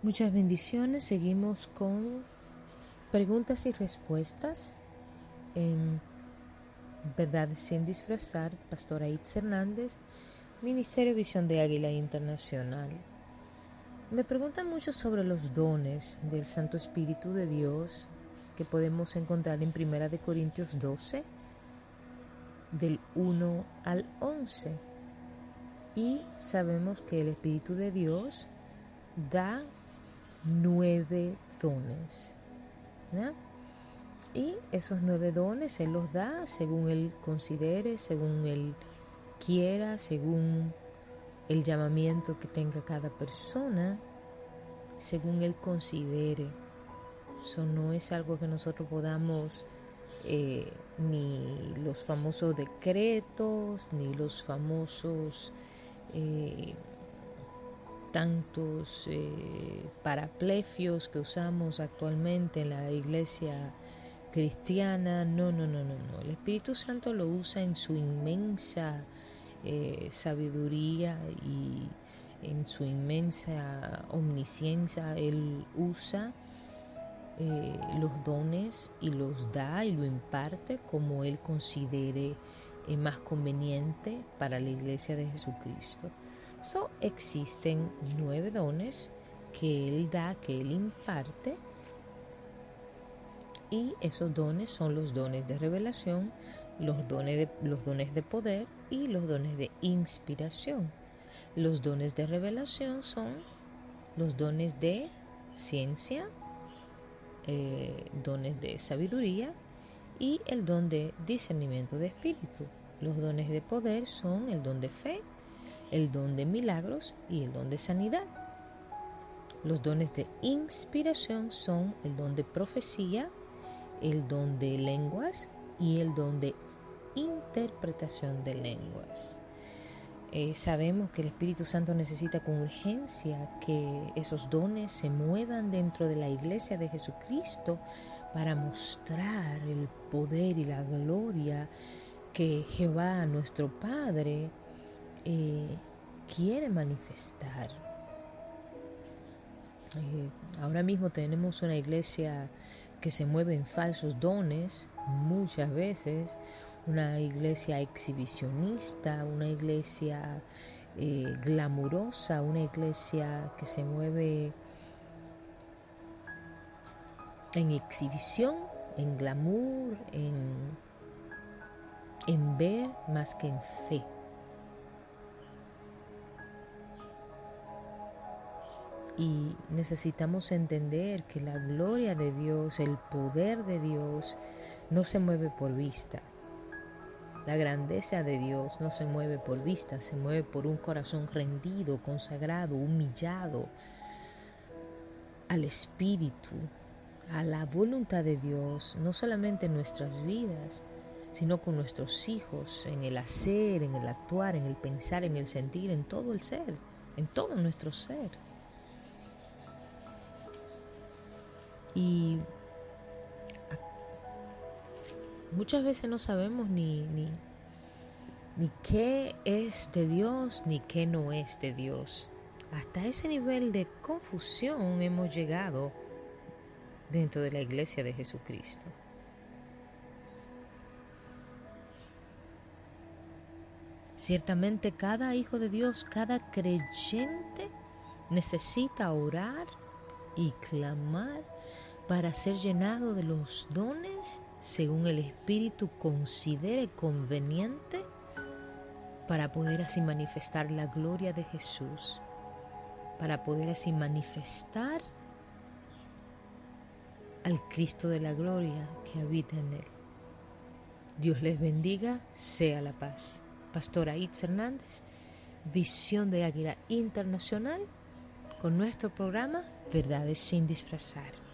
Muchas bendiciones. Seguimos con preguntas y respuestas en Verdad sin disfrazar. Pastora Itz Hernández, Ministerio Visión de Águila Internacional. Me preguntan mucho sobre los dones del Santo Espíritu de Dios que podemos encontrar en Primera de Corintios 12, del 1 al 11. Y sabemos que el Espíritu de Dios da nueve dones. Y esos nueve dones Él los da según Él considere, según Él quiera, según el llamamiento que tenga cada persona, según Él considere. Eso no es algo que nosotros podamos, eh, ni los famosos decretos, ni los famosos... Eh, tantos eh, paraplefios que usamos actualmente en la iglesia cristiana. No, no, no, no, no. El Espíritu Santo lo usa en su inmensa eh, sabiduría y en su inmensa omnisciencia. Él usa eh, los dones y los da y lo imparte como Él considere más conveniente para la iglesia de Jesucristo existen nueve dones que Él da, que Él imparte. Y esos dones son los dones de revelación, los dones de, los dones de poder y los dones de inspiración. Los dones de revelación son los dones de ciencia, eh, dones de sabiduría y el don de discernimiento de espíritu. Los dones de poder son el don de fe, el don de milagros y el don de sanidad. Los dones de inspiración son el don de profecía, el don de lenguas y el don de interpretación de lenguas. Eh, sabemos que el Espíritu Santo necesita con urgencia que esos dones se muevan dentro de la iglesia de Jesucristo para mostrar el poder y la gloria que Jehová, nuestro Padre, eh, quiere manifestar. Eh, ahora mismo tenemos una iglesia que se mueve en falsos dones muchas veces, una iglesia exhibicionista, una iglesia eh, glamurosa, una iglesia que se mueve en exhibición, en glamour, en, en ver más que en fe. Y necesitamos entender que la gloria de Dios, el poder de Dios, no se mueve por vista. La grandeza de Dios no se mueve por vista, se mueve por un corazón rendido, consagrado, humillado al Espíritu, a la voluntad de Dios, no solamente en nuestras vidas, sino con nuestros hijos, en el hacer, en el actuar, en el pensar, en el sentir, en todo el ser, en todo nuestro ser. Y muchas veces no sabemos ni, ni, ni qué es de Dios ni qué no es de Dios. Hasta ese nivel de confusión hemos llegado dentro de la iglesia de Jesucristo. Ciertamente cada hijo de Dios, cada creyente necesita orar y clamar para ser llenado de los dones según el Espíritu considere conveniente para poder así manifestar la gloria de Jesús, para poder así manifestar al Cristo de la gloria que habita en él. Dios les bendiga, sea la paz. Pastora Itz Hernández, Visión de Águila Internacional, con nuestro programa Verdades sin disfrazar.